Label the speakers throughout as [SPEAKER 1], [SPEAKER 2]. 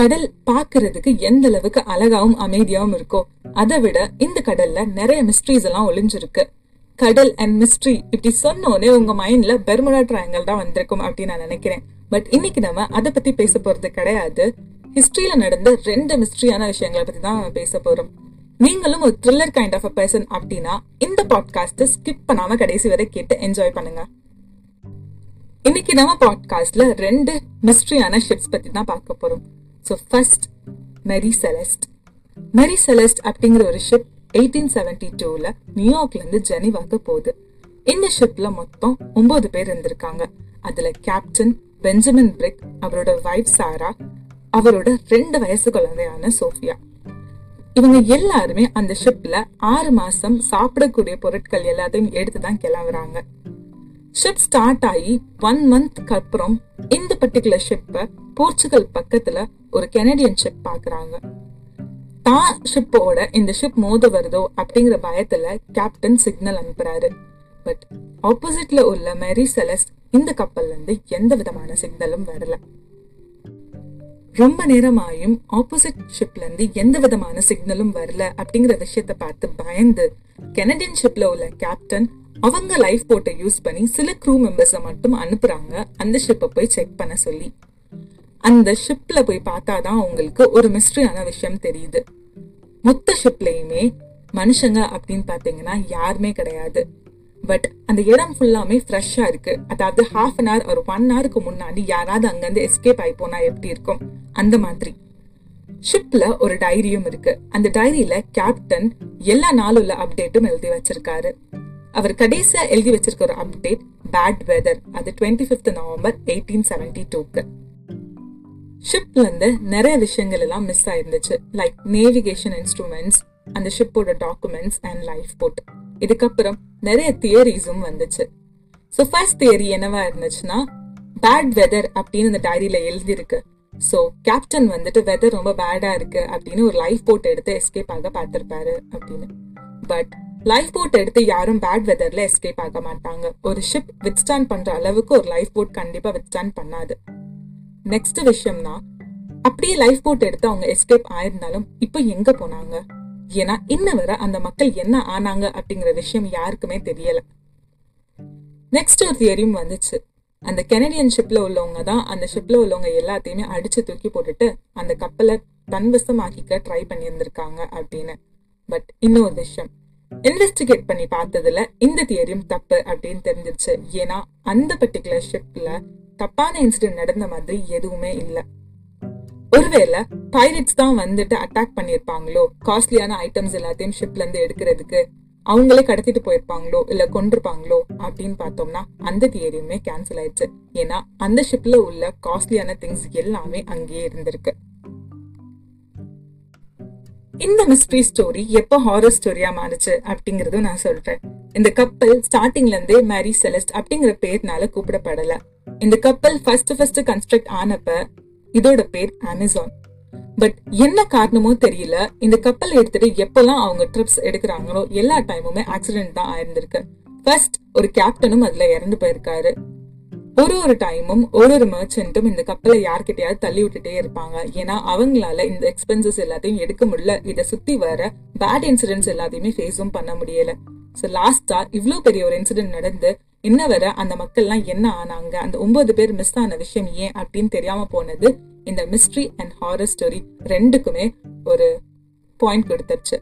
[SPEAKER 1] கடல் பாக்குறதுக்கு எந்த அளவுக்கு அழகாவும் அமைதியாவும் இருக்கோ அதை விட இந்த கடல்ல நிறைய மிஸ்ட்ரிஸ் எல்லாம் ஒளிஞ்சிருக்கு. கடல் அண்ட் மிஸ்ட்ரி இப்படி சொன்னோடனே உங்க மைண்ட்ல பெர்முடா ட்ரையாங்கல் தான் வந்திருக்கும் அப்படின்னு நான் நினைக்கிறேன். பட் இன்னைக்கு நம்ம அதை பத்தி பேச போறது கிடையாது. ஹிஸ்டரியில நடந்த ரெண்டு மிஸ்ட்ரியான விஷயங்களை பத்தி தான் பேச போறோம். நீங்களும் ஒரு thriller kind of a person அப்படின்னா இந்த பாட்காஸ்ட் ஸ்கிப் பண்ணாம கடைசி வரை கேட்டு என்ஜாய் பண்ணுங்க. இன்னைக்கு நம்ம பாட்காஸ்ட்ல ரெண்டு மிஸ்ட்ரியான ஷிப்ஸ் பத்தி தான் பார்க்க போறோம். So first Mary Celeste Mary Celeste அப்படிங்கிற ஒரு ஷிப் எயிட்டீன் செவன்டி டூவில் நியூயார்க்லேருந்து ஜெனிவாக்கு போகுது. இந்த ஷிப்பில் மொத்தம் ஒன்பது பேர் இருந்திருக்காங்க. அதில் கேப்டன் பெஞ்சமின் பிரிக் அவரோட வைஃப் சாரா அவரோட ரெண்டு வயசு குழந்தையான சோஃபியா இவங்க எல்லாருமே அந்த ஷிப்ல ஆறு மாசம் சாப்பிடக்கூடிய பொருட்கள் எல்லாத்தையும் எடுத்து தான் கிளம்புறாங்க ஷிப் ஸ்டார்ட் ஆகி ஒன் மந்த்க்கு அப்புறம் இந்த பர்டிகுலர் ஷிப்பை போர்ச்சுகல் பக்கத்துல ஒரு கெனடியன் ஷிப் பாக்குறாங்க. தான் ஷிப்போட இந்த ஷிப் மோத வருதோ அப்படிங்கிற பயத்துல கேப்டன் சிக்னல் அனுப்புறாரு. பட் ஆப்போசிட்ல உள்ள மேரி செலஸ் இந்த கப்பல்ல இருந்து எந்த விதமான சிக்னலும் வரல. ரொம்ப நேரமாயும் ஆப்போசிட் ஷிப்ல இருந்து எந்த விதமான சிக்னலும் வரல அப்படிங்கிற விஷயத்த பார்த்து பயந்து கெனடியன் ஷிப்ல உள்ள கேப்டன் அவங்க லைஃப் போட்டை யூஸ் பண்ணி சில க்ரூ மெம்பர்ஸை மட்டும் அனுப்புறாங்க. அந்த ஷிப்பை போய் செக் பண்ண சொல்லி. அந்த ஷிப்ல போய் பார்த்தாதான் அவங்களுக்கு ஒரு மிஸ்ட்ரியான விஷயம் தெரியுது. மொத்த ஷிப்லயுமே மனுஷங்க அப்படின்னு பாத்தீங்கன்னா யாருமே கிடையாது. பட் அந்த இடம் ஃபுல்லாமே ஃப்ரெஷ்ஷாக இருக்கு. அதாவது ஹாஃப் அன் ஹவர் ஒரு ஒன் ஹவருக்கு முன்னாடி யாராவது அங்கேருந்து எஸ்கேப் ஆகி போனா எப்படி இருக்கும்? அந்த மாதிரி. ஷிப்ல ஒரு டைரியும் இருக்கு. அந்த டைரியில கேப்டன் எல்லா நாளும் உள்ள அப்டேட்டும் எழுதி வச்சிருக்காரு. அவர் கடைசியா எழுதி வச்சிருக்க ஒரு அப்டேட் பேட் வெதர் அது twenty fifth November eighteen seventy டூக்கு ஷிப்ல இருந்து நிறைய விஷயங்கள் எல்லாம் மிஸ் ஆயிருந்துச்சு. லைக் நேவிகேஷன் இன்ஸ்ட்ருமெண்ட்ஸ் அந்த ஷிப்போட டாக்குமெண்ட்ஸ் அண்ட் லைஃப் போட் இதுக்கப்புறம் நிறைய தியரிஸும் வந்துச்சு. ஸோ ஃபர்ஸ்ட் தியரி என்னவா இருந்துச்சுன்னா பேட் வெதர் அப்படின்னு இந்த டைரியில எழுதியிருக்கு. ஸோ கேப்டன் வந்துட்டு வெதர் ரொம்ப பேடா இருக்கு அப்படின்னு ஒரு லைஃப் போட் எடுத்து எஸ்கேப் ஆக பார்த்துருப்பாரு அப்படின்னு. பட் லைஃப் போட் எடுத்து யாரும் பேட் வெதர்ல எஸ்கேப் ஆக மாட்டாங்க. ஒரு ஷிப் வித்ஸ்டாண்ட் பண்ற அளவுக்கு ஒரு லைஃப் போட் கண்டிப்பா வித்ஸ்டாண்ட் பண்ணாது. நெக்ஸ்ட் விஷயம்னா அப்படியே லைஃப் போட் எடுத்து அவங்க எஸ்கேப் ஆயிருந்தாலும் இப்போ எங்க போனாங்க? ஏன்னா இன்ன வரை அந்த மக்கள் என்ன ஆனாங்க அப்படிங்கிற விஷயம் யாருக்குமே தெரியல. நெக்ஸ்ட் ஒரு தியரியும் வந்துச்சு. அந்த கெனடியன் ஷிப்ல உள்ளவங்க தான் அந்த ஷிப்ல உள்ளவங்க எல்லாத்தையுமே அடிச்சு தூக்கி போட்டுட்டு அந்த கப்பலை தன்வசமாக்கிக்க ட்ரை பண்ணியிருந்திருக்காங்க அப்படின்னு. பட் இன்னொரு விஷயம் இன்வெஸ்டிகேட் பண்ணி பார்த்ததுல இந்த தியரியும் தப்பு அப்படின்னு தெரிஞ்சிருச்சு. ஏன்னா அந்த பர்டிகுலர் ஷிப்ல தப்பான இன்சிடென்ட் நடந்த மாதிரி எதுவுமே இல்ல. ஒருவேளை பைரட்ஸ் தான் வந்துட்டு அட்டாக் பண்ணிருப்பாங்களோ காஸ்ட்லியான ஐட்டம்ஸ் எல்லாத்தையும் ஷிப்ல இருந்து எடுக்கிறதுக்கு அவங்களே கடத்திட்டு போயிருப்பாங்களோ இல்ல கொண்டிருப்பாங்களோ அப்படின்னு பார்த்தோம்னா அந்த தியரியுமே கேன்சல் ஆயிடுச்சு. ஏன்னா அந்த ஷிப்ல உள்ள காஸ்ட்லியான திங்ஸ் எல்லாமே அங்கேயே இருந்திருக்கு. இந்த மிஸ்ட்ரி ஸ்டோரி எப்போ ஹாரர் ஸ்டோரியா மாறுச்சு அப்படிங்கறதும் நான் சொல்றேன். இந்த கப்பல் ஸ்டார்டிங்ல இருந்தே மேரி செலஸ்ட் அப்படிங்கிற பேர்னால கூப்பிடப்படல. இந்த கப்பல் ஃபர்ஸ்ட் ஃபர்ஸ்ட் கன்ஸ்ட்ரக்ட் ஆனப்ப இதோட பேர் அமேசான் பட் என்ன காரணமோ தெரியல இந்த கப்பல் எடுத்துட்டு எப்பெல்லாம் அவங்க ட்ரிப்ஸ் எடுக்கிறாங்களோ எல்லா டைமுமே ஆக்சிடென்ட் தான் ஆயிருந்திருக்கு. ஃபர்ஸ்ட் ஒரு கேப்டனும் அதுல இறந்து போயிருக்காரு. ஒரு ஒரு டைமும் ஒரு ஒரு மர்ச்சன்ட்டும் இந்த கப்பலை யார்கிட்டயாவது தள்ளி விட்டுட்டே இருப்பாங்க. ஏன்னா அவங்களால இந்த எக்ஸ்பென்சஸ் எல்லாத்தையும் எடுக்க முடியல. இதை சுத்தி வர பேட் இன்சிடென்ட்ஸ் எல்லாத்தையுமே ஃபேஸும் பண்ண முடியல. ஸோ லாஸ்டா இவ்வளோ பெரிய ஒரு இன்சிடென்ட் நடந்து இன்ன வர அந்த மக்கள்லாம் என்ன ஆனாங்க? அந்த ஒன்பது பேர் மிஸ் ஆன விஷயம் ஏன் அப்படின்னு தெரியாம போனது இந்த மிஸ்ட்ரி அண்ட் ஹாரர் ஸ்டோரி ரெண்டுக்குமே ஒரு பாயிண்ட் கொடுத்துருச்சு.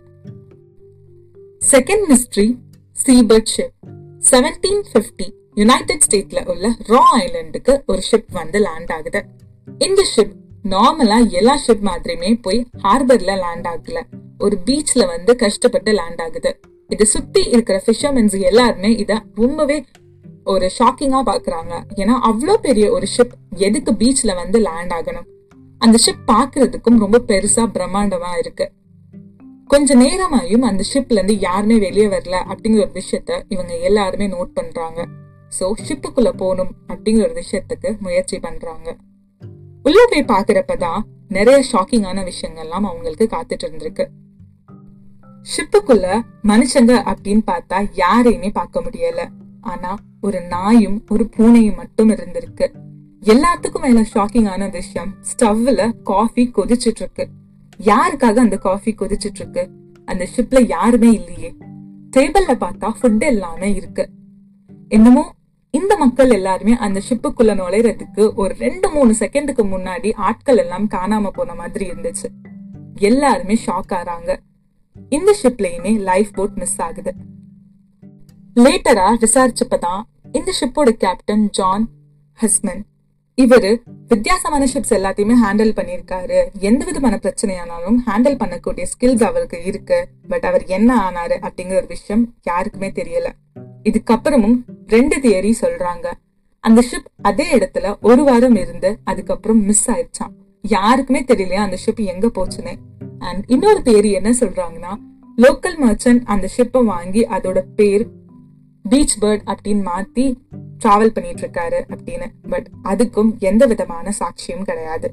[SPEAKER 1] Second mystery Seabird ship seventeen fifty united ஸ்டேட்ல உள்ள ரா ஐலண்டுக்கு ஒரு ஷிப் வந்து லேண்ட் ஆகுது. இந்த ஷிப் நார்மலா எல்லா ஷிப் மாதிரியுமே போய் ஹார்பர்ல லேண்ட் ஆகல. ஒரு பீச்ல வந்து கஷ்டப்பட்டு லேண்ட் ஆகுது. இதை சுத்தி இருக்கிற ஃபிஷர்மென்ஸ் எல்லாருமே இத ரொம்பவே ஒரு ஷாக்கிங்கா பாக்குறாங்க ஏன்னா அவ்வளோ பெரிய ஒரு ஷிப் எதுக்கு பீச்ல வந்து லேண்ட் ஆகணும்? அந்த ஷிப் பாக்குறதுக்கும் ரொம்ப பெருசா பிரம்மாண்டமா இருக்கு. கொஞ்ச நேரமாயும் அந்த ஷிப்ல இருந்து யாருமே வெளியே வரல அப்படிங்கிற ஒரு விஷயத்த இவங்க எல்லாருமே நோட் பண்றாங்க. சோ ஷிப்புக்குள்ள போகணும் அப்படிங்கிற ஒரு விஷயத்துக்கு முயற்சி பண்றாங்க. உள்ள போய் பாக்குறப்பதான் நிறைய ஷாக்கிங்கான விஷயங்கள்லாம் அவங்களுக்கு காத்துட்டு இருந்திருக்கு. ஷிப்புக்குள்ள மனுஷங்க அப்படின்னு பார்த்தா யாரையுமே பார்க்க முடியல. ஆனா ஒரு நாயும் ஒரு பூனையும் மட்டும் இருந்திருக்கு. எல்லாத்துக்கும் மேல ஷாக்கிங்கான விஷயம் ஸ்டவ்ல காஃபி கொதிச்சிட்டு இருக்கு யாருக்காக அந்த காஃபி கொதிச்சிட்டு இருக்கு அந்த ஷிப்ல யாருமே இல்லையே. டேபிள்ல பார்த்தா ஃபுட் எல்லாமே இருக்கு. என்னமோ இந்த மக்கள் எல்லாருமே அந்த ஷிப்புக்குள்ள நுழையறதுக்கு ஒரு ரெண்டு மூணு செகண்டுக்கு முன்னாடி ஆட்கள் எல்லாம் காணாம போன மாதிரி இருந்துச்சு. எல்லாருமே ஷாக் ஆறாங்க. இந்த ஷிப்லயுமே லைஃப் போட் மிஸ் ஆகுது. லேட்டரா விசாரிச்சப்பதான் இந்த ஷிப்போட கேப்டன் ஜான் ஹஸ்மன் இவரு வித்தியாசமான ஷிப்ஸ் எல்லாத்தையுமே ஹேண்டில் பண்ணியிருக்காரு. எந்த விதமான பிரச்சனையானாலும் ஹேண்டில் பண்ணக்கூடிய ஸ்கில்ஸ் அவருக்கு இருக்கு. பட் அவர் என்ன ஆனாரு அப்படிங்கிற ஒரு விஷயம் யாருக்குமே தெரியல. இதுக்கப்புறமும் ரெண்டு தியரி சொல்றாங்க. அந்த ஷிப் அதே இடத்துல ஒரு வாரம் இருந்து அதுக்கப்புறம் மிஸ் ஆயிடுச்சான் யாருக்குமே தெரியலையா அந்த ஷிப் எங்க போச்சுன்னு? அண்ட் இன்னொரு தியரி என்ன சொல்றாங்கன்னா லோக்கல் மர்ச்சன்ட் அந்த ஷிப்பை வாங்கி அதோட பேர் பீச் பேர்ட் அப்படின்னு மாத்தி டிராவல் பண்ணிட்டு இருக்காரு அப்படின்னு. பட் அதுக்கும் எந்த விதமான சாட்சியும் கிடையாது.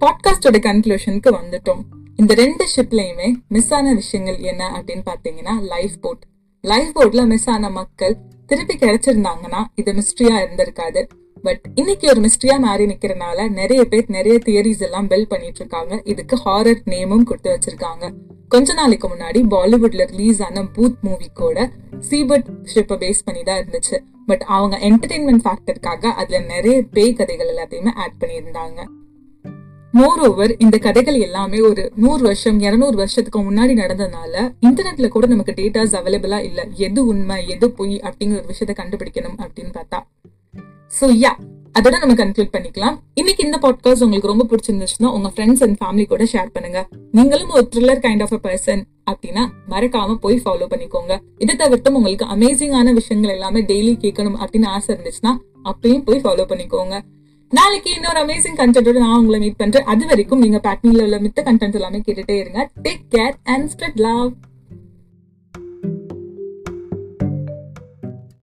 [SPEAKER 1] பாட்காஸ்டோட கன்க்ளூஷனுக்கு வந்துட்டோம். இந்த ரெண்டு ஷிப்லயுமே மிஸ் ஆன விஷயங்கள் என்ன அப்படின்னு பாத்தீங்கன்னா லைஃப் போட் லைஃப் போட்ல மிஸ் ஆன மக்கள் திருப்பி கிடைச்சிருந்தாங்கன்னா இது மிஸ்ட்ரியா இருந்திருக்காது. பட் இன்னைக்கு ஒரு மிஸ்ட்ரியா மாறி நிக்கிறனால நிறைய பேர் நிறைய தியரிஸ் எல்லாம் பில்ட் பண்ணிட்டு இருக்காங்க. இதுக்கு ஹாரர் நேமும் கொடுத்து வச்சிருக்காங்க. கொஞ்ச நாளைக்கு முன்னாடி பாலிவுட்ல ரிலீஸ் ஆன பூத் மூவி கூட சீபர்ட் ஷிப்பை பேஸ் பண்ணி தான் இருந்துச்சு. பட் அவங்க என்டர்டெயின்மெண்ட் ஃபேக்டருக்காக அதுல நிறைய பேய் கதைகள் எல்லாத்தையுமே ஆட் பண்ணியிருந்தாங்க. மோர் ஓவர் இந்த கதைகள் எல்லாமே ஒரு நூறு வருஷம் இருநூறு வருஷத்துக்கு முன்னாடி நடந்ததுனால இன்டர்நெட்ல கூட நமக்கு டேட்டாஸ் அவைலபிளா இல்ல. எது உண்மை எது பொய் அப்படிங்கிற ஒரு விஷயத்த கண்டுபிடிக்கணும் அப்படின்னு பார்த்தா. ஸோ யா அதோட நம்ம கன்க்ளூட் பண்ணிக்கலாம். இன்னைக்கு இந்த பாட்காஸ்ட் உங்களுக்கு ரொம்ப பிடிச்சிருந்துச்சுன்னா உங்க ஃப்ரெண்ட்ஸ் அண்ட் ஃபேமிலி கூட ஷேர் பண்ணுங்க. நீங்களும் ஒரு thriller kind of a person அப்படின்னா மறக்காம போய் ஃபாலோ பண்ணிக்கோங்க. இதை தவிர்த்தும் உங்களுக்கு அமேசிங்கான விஷயங்கள் எல்லாமே டெய்லி கேட்கணும் அப்படின்னு ஆசை இருந்துச்சுன்னா அப்பயும் போய் ஃபாலோ பண்ணிக்கோங்க. நாளைக்கு இன்னொரு அமேசிங் கண்டென்ட்டோட நான் உங்களை மீட் பண்றேன். அது வரைக்கும் நீங்க பேட்னில உள்ள மித்த கண்டென்ட் எல்லாமே கேட்டுட்டே இருங்க. Take care and spread love